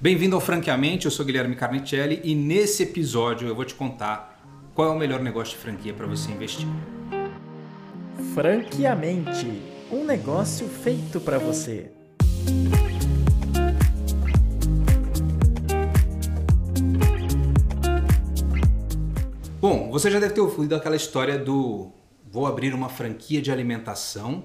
Bem-vindo ao Franqueamente, eu sou Guilherme Carnicelli e nesse episódio eu vou te contar qual é o melhor negócio de franquia para você investir. Franqueamente, um negócio feito para você. Bom, você já deve ter ouvido aquela história do vou abrir uma franquia de alimentação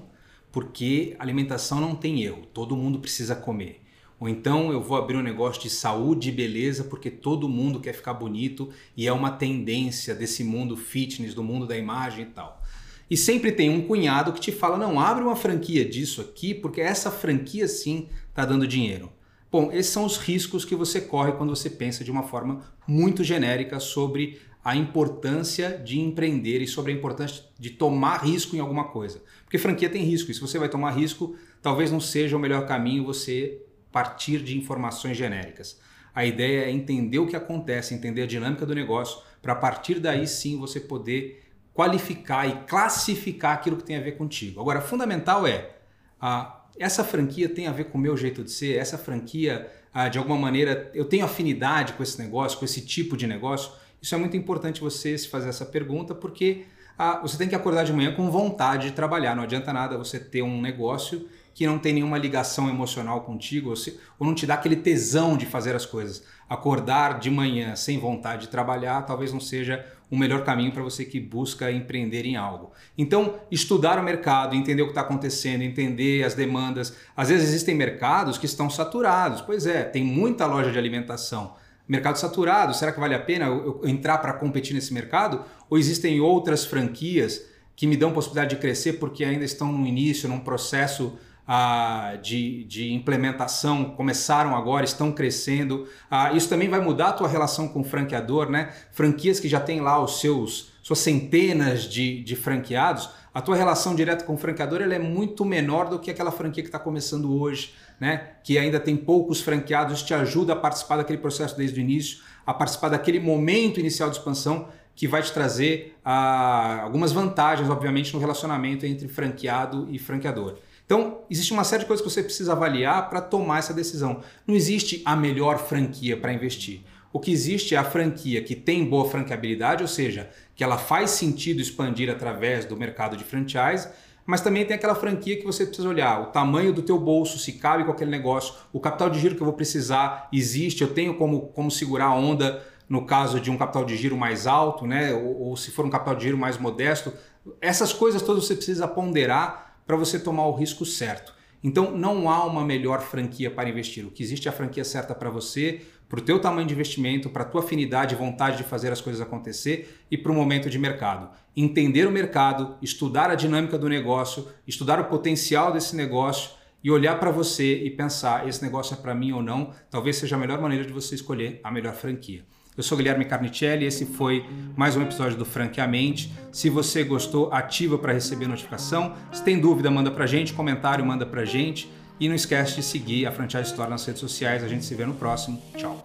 porque alimentação não tem erro, todo mundo precisa comer. Ou então eu vou abrir um negócio de saúde e beleza porque todo mundo quer ficar bonito e é uma tendência desse mundo fitness, do mundo da imagem e tal. E sempre tem um cunhado que te fala: não, abre uma franquia disso aqui porque essa franquia sim está dando dinheiro. Bom, esses são os riscos que você corre quando você pensa de uma forma muito genérica sobre a importância de empreender e sobre a importância de tomar risco em alguma coisa. Porque franquia tem risco, e se você vai tomar risco, talvez não seja o melhor caminho você partir de informações genéricas. A ideia é entender o que acontece, entender a dinâmica do negócio, para partir daí sim você poder qualificar e classificar aquilo que tem a ver contigo. Agora, fundamental é a essa franquia tem a ver com o meu jeito de ser, essa franquia, ah, de alguma maneira, eu tenho afinidade com esse negócio, com esse tipo de negócio. Isso é muito importante você se fazer essa pergunta, porque ah, você tem que acordar de manhã com vontade de trabalhar. Não adianta nada você ter um negócio que não tem nenhuma ligação emocional contigo, ou, se, ou não te dá aquele tesão de fazer as coisas. Acordar de manhã sem vontade de trabalhar talvez não seja o melhor caminho para você que busca empreender em algo. Então, estudar o mercado, entender o que está acontecendo, entender as demandas. Às vezes existem mercados que estão saturados. Pois é, tem muita loja de alimentação mercado saturado, será que vale a pena eu, entrar para competir nesse mercado? Ou existem outras franquias que me dão possibilidade de crescer porque ainda estão no início, num processo ah, de, de implementação, começaram agora, estão crescendo. Ah, isso também vai mudar a tua relação com o franqueador, né? Franquias que já têm lá os seus suas centenas de, de franqueados, a tua relação direta com o franqueador ela é muito menor do que aquela franquia que está começando hoje né, que ainda tem poucos franqueados, te ajuda a participar daquele processo desde o início, a participar daquele momento inicial de expansão que vai te trazer ah, algumas vantagens, obviamente, no relacionamento entre franqueado e franqueador. Então, existe uma série de coisas que você precisa avaliar para tomar essa decisão. Não existe a melhor franquia para investir. O que existe é a franquia que tem boa franqueabilidade, ou seja, que ela faz sentido expandir através do mercado de franchise mas também tem aquela franquia que você precisa olhar, o tamanho do teu bolso, se cabe com aquele negócio, o capital de giro que eu vou precisar existe, eu tenho como, como segurar a onda no caso de um capital de giro mais alto, né? ou, ou se for um capital de giro mais modesto. Essas coisas todas você precisa ponderar para você tomar o risco certo. Então não há uma melhor franquia para investir. O que existe é a franquia certa para você, para o teu tamanho de investimento, para a tua afinidade vontade de fazer as coisas acontecer e para o momento de mercado. Entender o mercado, estudar a dinâmica do negócio, estudar o potencial desse negócio e olhar para você e pensar, esse negócio é para mim ou não, talvez seja a melhor maneira de você escolher a melhor franquia. Eu sou Guilherme Carnicelli, esse foi mais um episódio do Franqueamente. Se você gostou, ativa para receber notificação. Se tem dúvida, manda para gente, comentário manda para gente. E não esquece de seguir a Franchise Store nas redes sociais. A gente se vê no próximo. Tchau.